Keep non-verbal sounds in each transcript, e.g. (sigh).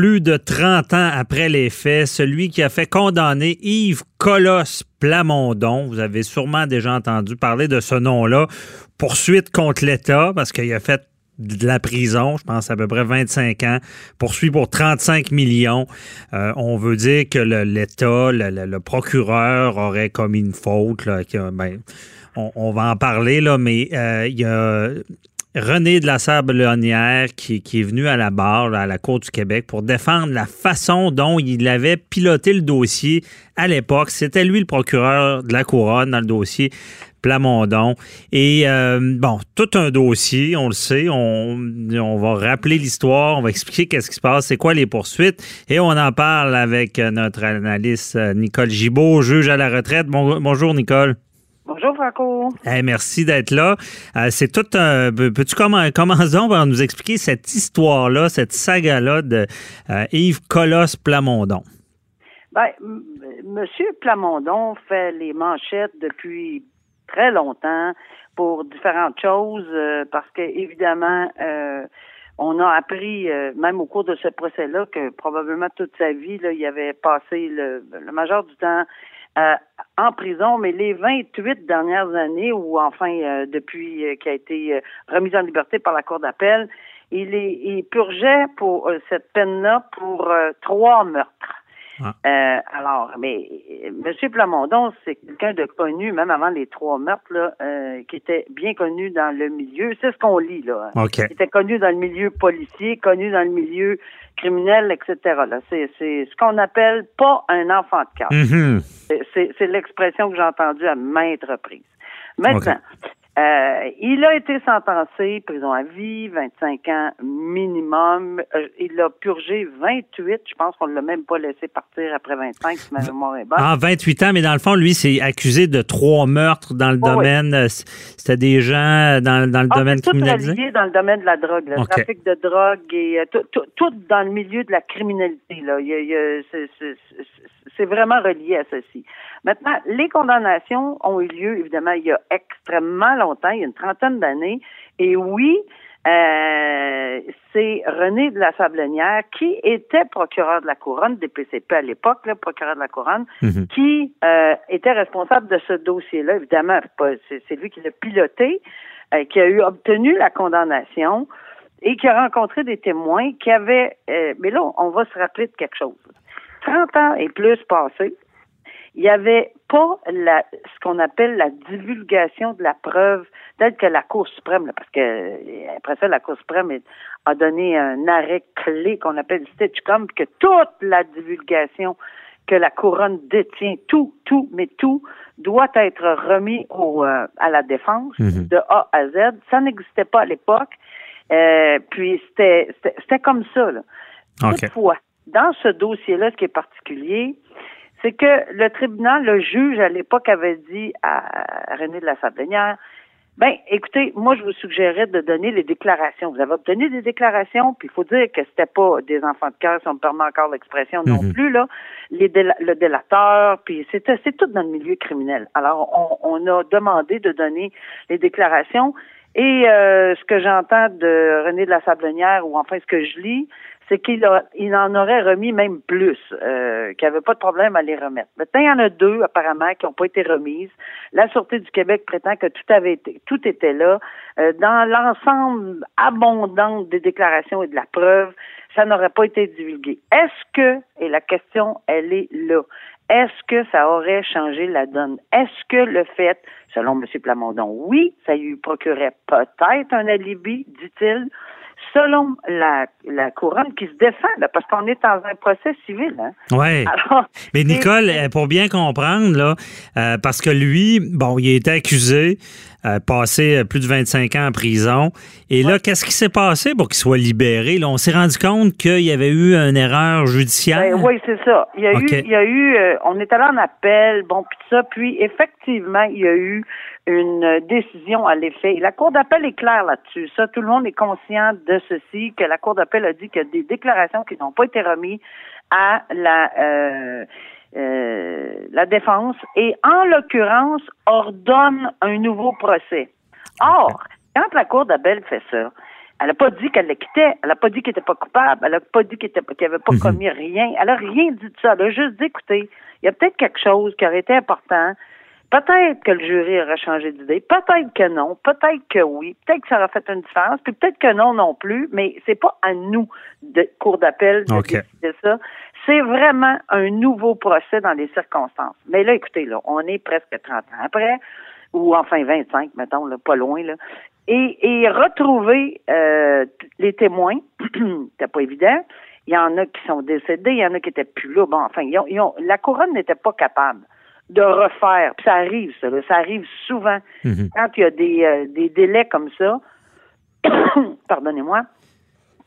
plus de 30 ans après les faits, celui qui a fait condamner Yves Colosse Plamondon. Vous avez sûrement déjà entendu parler de ce nom-là. Poursuite contre l'État parce qu'il a fait de la prison, je pense à peu près 25 ans, poursuit pour 35 millions. Euh, on veut dire que l'État, le, procureur aurait commis une faute. Ben, on, va en parler, là, mais euh, il y a René de la Sablonnière qui, qui est venu à la barre, à la Cour du Québec, pour défendre la façon dont il avait piloté le dossier à l'époque. C'était lui le procureur de la couronne dans le dossier Plamondon. Et euh, bon, tout un dossier, on le sait. On, va rappeler l'histoire, on va expliquer qu'est-ce qui se passe, c'est quoi les poursuites. Et on en parle avec notre analyste euh, Nicole Gibault, juge à la retraite. bonjour, Nicole. Bonjour Franco. merci d'être là. Euh, c'est tout un. Peux-tu commencer par nous expliquer cette histoire-là, cette saga-là de euh, Yves Colosse Plamondon? Ben, Monsieur Plamondon fait les manchettes depuis très longtemps pour différentes choses, euh, parce que évidemment, on a appris, même au cours de ce procès-là, que probablement toute sa vie, là, il avait passé le, le majeur du temps euh, en prison, mais les 28 dernières années, ou enfin euh, depuis euh, qu'il a été remis en liberté par la Cour d'appel, il, est, il purgeait pour cette peine-là pour trois meurtres. Ah. Euh, alors, mais M. Plamondon, c'est quelqu'un de connu, même avant les trois meurtres, là, euh, qui était bien connu dans le milieu. C'est ce qu'on lit, là. Il était connu dans le milieu policier, connu dans le milieu criminel, etc. C'est, ce qu'on appelle pas un enfant de cœur. Mm-hmm. c'est, c'est l'expression que j'ai entendue à maintes reprises. Maintenant, euh, il a été sentencé, prison à vie, 25 ans minimum. Euh, il a purgé 28. Je pense qu'on ne l'a même pas laissé partir après 25, si ma mémoire est bonne. Ah, 28 ans, mais dans le fond, lui, c'est accusé de trois meurtres dans le domaine. Euh, c'était des gens dans, dans le ah, domaine criminalisé? Tout dans le domaine de la drogue, le trafic de drogue et tout, dans le milieu de la criminalité. Là. c'est vraiment relié à ceci. Maintenant, les condamnations ont eu lieu, évidemment, il y a extrêmement longtemps, il y a une trentaine d'années. Et oui, euh, c'est René de la Sablonnière, qui était procureur de la Couronne, des PCP à l'époque, le procureur de la Couronne, mhm. qui euh, était responsable de ce dossier-là. Évidemment, c'est lui qui l'a piloté, euh, qui a eu obtenu la condamnation et qui a rencontré des témoins qui avaient... mais là, on va se rappeler de quelque chose. 30 ans et plus passés, il n'y avait pas la, ce qu'on appelle la divulgation de la preuve telle que la Cour suprême, parce que après ça, la Cour suprême a donné un arrêt clé qu'on appelle Stitchcom, que toute la divulgation que la couronne détient, tout, tout, mais tout, doit être remis au, euh, à la défense mhm. de A à Z. Ça n'existait pas à l'époque. Euh, puis c'était, c'était comme ça. Là. Toutefois, dans ce dossier-là, ce qui est particulier, c'est que le tribunal, le juge à l'époque avait dit à René de la Sablinière, ben, écoutez, moi, je vous suggérais de donner les déclarations. Vous avez obtenu des déclarations, puis il faut dire que c'était pas des enfants de cœur, si on me permet encore l'expression non mhm. plus, là. Les le délateur, puis c'était, c'est tout dans le milieu criminel. Alors, on, on a demandé de donner les déclarations. Et euh, ce que j'entends de René de la Sablonnière, ou enfin ce que je lis, c'est qu'il il en aurait remis même plus, euh, qu'il n'y avait pas de problème à les remettre. Maintenant, il y en a deux, apparemment, qui n'ont pas été remises. La Sûreté du Québec prétend que tout avait été, tout était là. Euh, dans l'ensemble abondant des déclarations et de la preuve, ça n'aurait pas été divulgué. Est-ce que, et la question, elle est là, est-ce que ça aurait changé la donne? Est-ce que le fait, selon M. Plamondon, oui, ça lui procurait peut-être un alibi, dit-il, selon la, la couronne qui se défend, parce qu'on est dans un procès civil. Hein? Oui. Mais Nicole, pour bien comprendre, là, euh, parce que lui, bon, il a été accusé, euh, passé plus de 25 ans en prison. Et là, qu'est-ce qui s'est passé pour qu'il soit libéré? Là, on s'est rendu compte qu'il y avait eu une erreur judiciaire. Ben oui, c'est ça. Il y a eu, il y a eu on est allé en appel, bon, puis ça, puis effectivement, il y a eu une décision à l'effet. La Cour d'appel est claire là-dessus. Ça, tout le monde est conscient de ceci, que la Cour d'appel a dit qu'il y a des déclarations qui n'ont pas été remises à la euh, euh, la défense et en l'occurrence ordonne un nouveau procès. Or, quand la Cour d'appel fait ça, Elle n'a pas dit qu'elle le quittait. Elle n'a pas dit qu'il n'était pas coupable. Elle n'a pas dit qu'il n'avait pas mhm. commis rien. Elle n'a rien dit de ça. Elle a juste dit, écoutez, il y a peut-être quelque chose qui aurait été important. Peut-être que le jury aurait changé d'idée. Peut-être que non. Peut-être que oui. Peut-être que ça aurait fait une différence. Puis peut-être que non non plus. Mais c'est pas à nous, de cour d'appel, de décider ça. C'est vraiment un nouveau procès dans les circonstances. Mais là, écoutez, là, on est presque 30 ans après ou enfin 25, mettons, là, pas loin, là. Et, et retrouver euh, les témoins, (clears throat) c'était pas évident. Il y en a qui sont décédés, il y en a qui étaient plus là. Bon, enfin, ils ont, la couronne n'était pas capable de refaire. Puis ça arrive, ça, ça arrive souvent. Mhm. Quand il y a des, euh, des délais comme ça, (coughs) pardonnez-moi,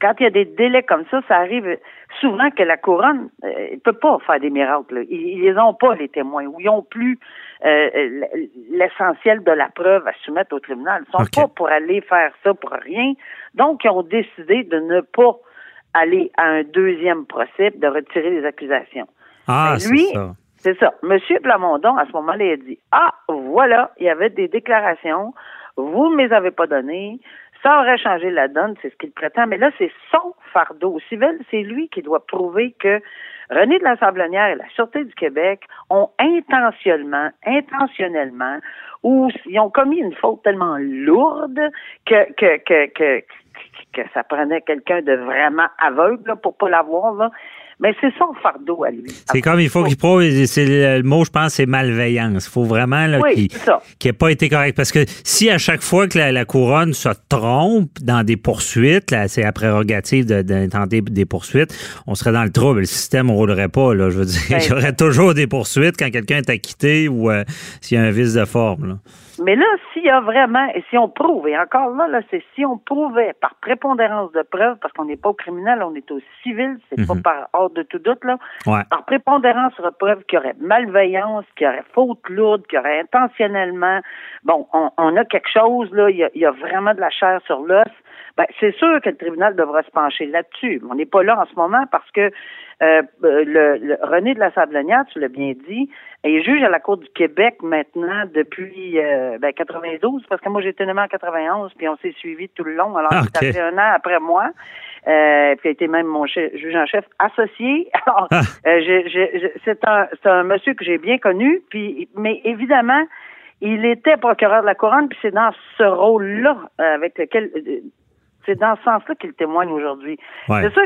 quand il y a des délais comme ça, ça arrive souvent que la couronne ne euh, peut pas faire des miracles. Ils, ils les ont pas, les témoins, ou ils ont plus euh, l'essentiel de la preuve à soumettre au tribunal. Ils sont pas pour aller faire ça pour rien. Donc, ils ont décidé de ne pas aller à un deuxième procès, de retirer les accusations. Ah, c'est ça. C'est ça. Monsieur Plamondon, à ce moment-là, il a dit, ah, voilà, il y avait des déclarations, vous ne me les avez pas données, ça aurait changé la donne, c'est ce qu'il prétend, mais là, c'est son fardeau civil, c'est lui qui doit prouver que René de la Sablonnière et la Sûreté du Québec ont intentionnellement, intentionnellement, ou ils ont commis une faute tellement lourde que, que, que, que, que ça prenait quelqu'un de vraiment aveugle là, pour pas l'avoir. Là. Mais c'est son fardeau à lui. C'est comme il faut qu'il prouve, le mot, je pense, c'est malveillance. Il faut vraiment qu'il n'ait pas été correct. Parce que si à chaque fois que la, couronne se trompe dans des poursuites, c'est la prérogative d'intenter des poursuites, on serait dans le trouble. Le système ne roulerait pas. Là, je veux dire, ben, (laughs) il y aurait toujours des poursuites quand quelqu'un est acquitté ou euh, s'il y a un vice de forme. Là. Mais là, s'il y a vraiment, et si on prouve, et encore là, là c'est si on prouvait par prépondérance de preuves, parce qu'on n'est pas au criminel, on est au civil, c'est pas mhm. par hors de tout doute, là, par prépondérance de preuves qu'il y aurait malveillance, qu'il y aurait faute lourde, qu'il y aurait intentionnellement, bon, on, a quelque chose, là, il y a, vraiment de la chair sur l'os, ben, c'est sûr que le tribunal devra se pencher là-dessus. On n'est pas là en ce moment parce que euh, le, René de la Sablonnière, tu l'as bien dit, est juge à la Cour du Québec maintenant depuis euh, ben, 92, parce que moi j'étais nommé en 91, puis on s'est suivi tout le long. Alors, ah, ça fait un an après moi. Euh, puis a été même mon juge en chef associé. (laughs) Alors, ah. euh, c'est un, un monsieur que j'ai bien connu, puis mais évidemment, il était procureur de la couronne, puis c'est dans ce rôle-là avec lequel c'est dans ce sens-là qu'il témoigne aujourd'hui.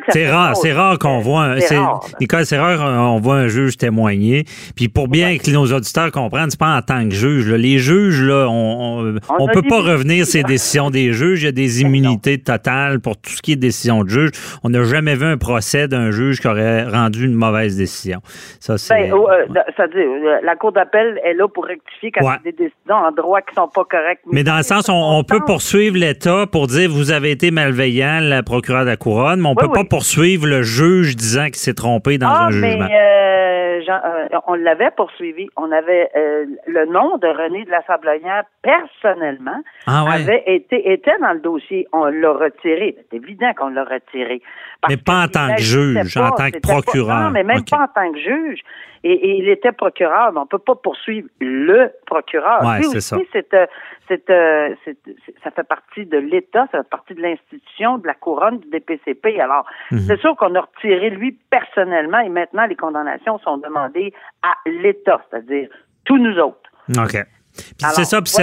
C'est rare, c'est rare qu'on voit. C'est Nicole, c'est rare qu'on voit un juge témoigner. Puis pour bien que nos auditeurs comprennent, c'est pas en tant que juge. Les juges, là, on, on, peut pas revenir ces décisions des juges. Il y a des immunités totales pour tout ce qui est décision de juge. On n'a jamais vu un procès d'un juge qui aurait rendu une mauvaise décision. Ça, c'est. Ben, euh, ça dit, euh, la cour d'appel est là pour rectifier quand il y a des décisions en droit qui sont pas correctes. Mais, dans le sens, on, on peut poursuivre l'État pour dire vous avez été malveillant, la procureure de la couronne, mais on ne peut pas poursuivre le juge disant qu'il s'est trompé dans ah, un jugement. Mais, euh, euh, on l'avait poursuivi. On avait euh, le nom de René de la Sablonnière personnellement ah, avait été était dans le dossier. On l'a retiré. C'est évident qu'on l'a retiré. mais pas en tant que juge, en tant que procureur. non, mais même pas en tant que juge. Et, il était procureur, mais on peut pas poursuivre le procureur. Ouais, c'est ça. Euh, ça fait partie de l'État, ça fait partie de l'institution, de la couronne du DPCP. Alors, mhm. c'est sûr qu'on a retiré lui personnellement et maintenant les condamnations sont demandées à l'État, c'est-à-dire tous nous autres. OK. C'est ça, puis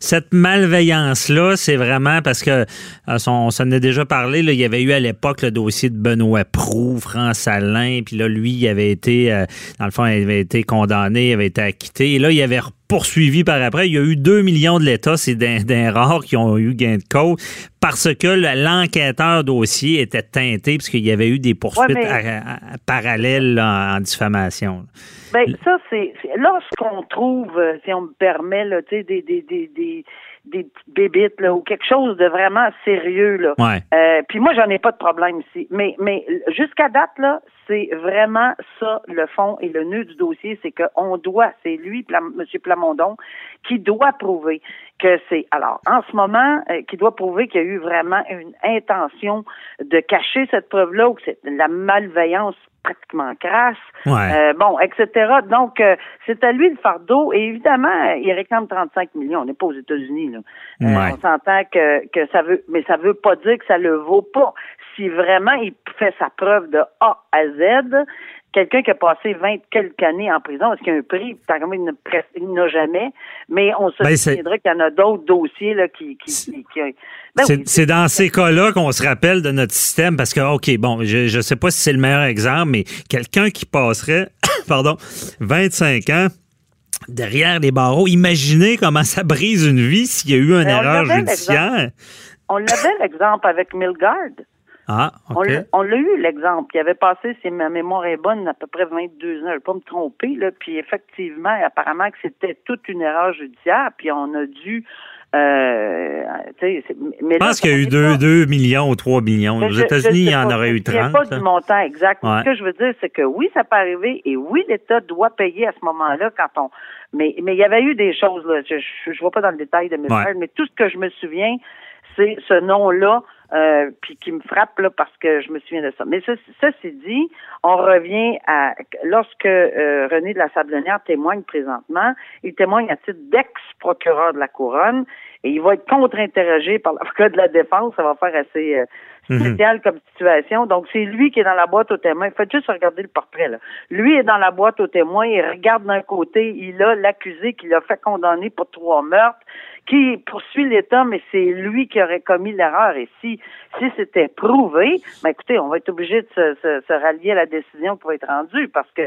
cette, malveillance-là, c'est vraiment parce que euh, on s'en a déjà parlé, là, il y avait eu à l'époque le dossier de Benoît Proux, France Alain, puis là, lui, il avait été, euh, dans le fond, il avait été condamné, il avait été acquitté, et là, il avait poursuivi par après. Il y a eu 2 millions de l'État, c'est d'un rares qui ont eu gain de cause parce que l'enquêteur dossier était teinté puisqu'il y avait eu des poursuites parallèles en diffamation. Ben, ça, c'est lorsqu'on trouve, euh, si on me permet, là, des, des, des, des des bébites là, ou quelque chose de vraiment sérieux là. Euh, puis moi j'en ai pas de problème ici, mais mais jusqu'à date là, c'est vraiment ça le fond et le nœud du dossier, c'est qu'on doit, c'est lui, Monsieur Plamondon, qui doit prouver que c'est alors en ce moment euh, qui doit prouver qu'il y a eu vraiment une intention de cacher cette preuve là ou que c'est la malveillance pratiquement crasse, euh, bon, etc. Donc, euh, c'est à lui le fardeau. Et évidemment, il réclame 35 millions. On n'est pas aux États-Unis. Là. Euh, on s'entend que, que ça veut, mais ça veut pas dire que ça le vaut pas. Si vraiment il fait sa preuve de A à Z, quelqu'un qui a passé 20 quelques années en prison, est-ce qu'il y a un prix? Il n'a jamais. Mais on se ben, souviendra qu'il y en a d'autres dossiers là, qui, qui, ben c'est dans ces cas-là qu'on se rappelle de notre système parce que, OK, bon, je ne sais pas si c'est le meilleur exemple, mais quelqu'un qui passerait, (coughs) pardon, 25 ans derrière les barreaux, imaginez comment ça brise une vie s'il y a eu une ben, erreur judiciaire. On l'avait l'exemple avec Milgard. Ah, On l'a eu, l'exemple. Il avait passé, si ma mémoire est bonne, à peu près 22 ans. Je ne vais pas me tromper. Là. Puis effectivement, apparemment que c'était toute une erreur judiciaire. Puis on a dû... Euh, je pense qu'il y a eu 2, millions ou 3 millions. Aux États-Unis, il y en aurait eu 30. Je ne pas du montant exact. Ce que je veux dire, c'est que oui, ça peut arriver et oui, l'État doit payer à ce moment-là quand on... Mais, mais il y avait eu des choses, là. Je ne vois pas dans le détail de mes ouais. mais tout ce que je me souviens, c'est ce nom-là euh, puis qui me frappe là parce que je me souviens de ça. Mais ceci dit, on revient à lorsque euh, René de la Sablonnière témoigne présentement, il témoigne à titre d'ex-procureur de la couronne et il va être contre-interrogé par l'avocat de la défense. Ça va faire assez euh, mhm. spécial comme situation. Donc c'est lui qui est dans la boîte aux témoins. Faites juste regarder le portrait là. Lui est dans la boîte aux témoins. Il regarde d'un côté, il a l'accusé qui l'a fait condamner pour trois meurtres qui poursuit l'État, mais c'est lui qui aurait commis l'erreur. Et si, si c'était prouvé, ben écoutez, on va être obligé de se, se, se, rallier à la décision qui va être rendue parce que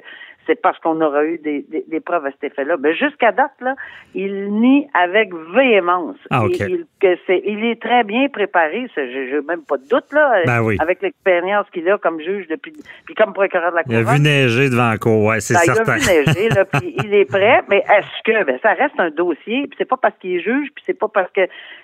c'est parce qu'on aura eu des, des, preuves à cet effet-là. Mais jusqu'à date, là, il nie avec véhémence. Ah, il, que c'est, il est très bien préparé, j'ai même pas de doute, là, ben avec l'expérience qu'il a comme juge depuis, puis comme procureur de la Cour. Il a vu neiger devant la Cour, ouais, c'est certain. Ben, il a vu neiger, là, puis (laughs) il est prêt, mais est-ce que, ben, ça reste un dossier, puis c'est pas parce qu'il est juge, puis c'est pas parce que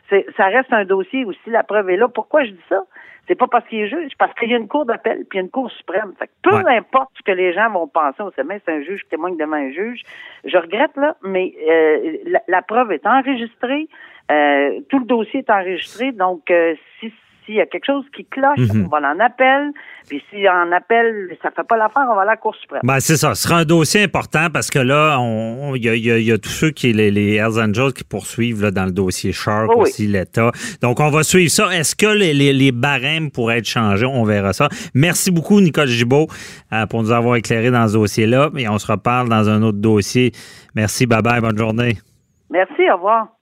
c'est, ça reste un dossier aussi, la preuve est là. Pourquoi je dis ça? C'est pas parce qu'il est juge, parce qu'il y a une cour d'appel puis il y a une cour suprême. Fait que peu importe ce que les gens vont penser au sommet, c'est un juge qui témoigne devant un juge. Je regrette là, mais euh, la, preuve est enregistrée, euh, tout le dossier est enregistré, donc euh, si s'il y a quelque chose qui cloche, mhm. on va en appel. Puis si en appel, ça fait pas l'affaire, on va à la Cour suprême. Ben, c'est ça. Ce sera un dossier important parce que là, il y a, y, a, tous ceux qui, les, les Hells Angels qui poursuivent là, dans le dossier Shark aussi, l'État. Donc, on va suivre ça. Est-ce que les, les, les, barèmes pourraient être changés? On verra ça. Merci beaucoup, Nicole Gibault, euh, pour nous avoir éclairé dans ce dossier-là. Et on se reparle dans un autre dossier. Merci, bye bye, bonne journée. Merci, au revoir.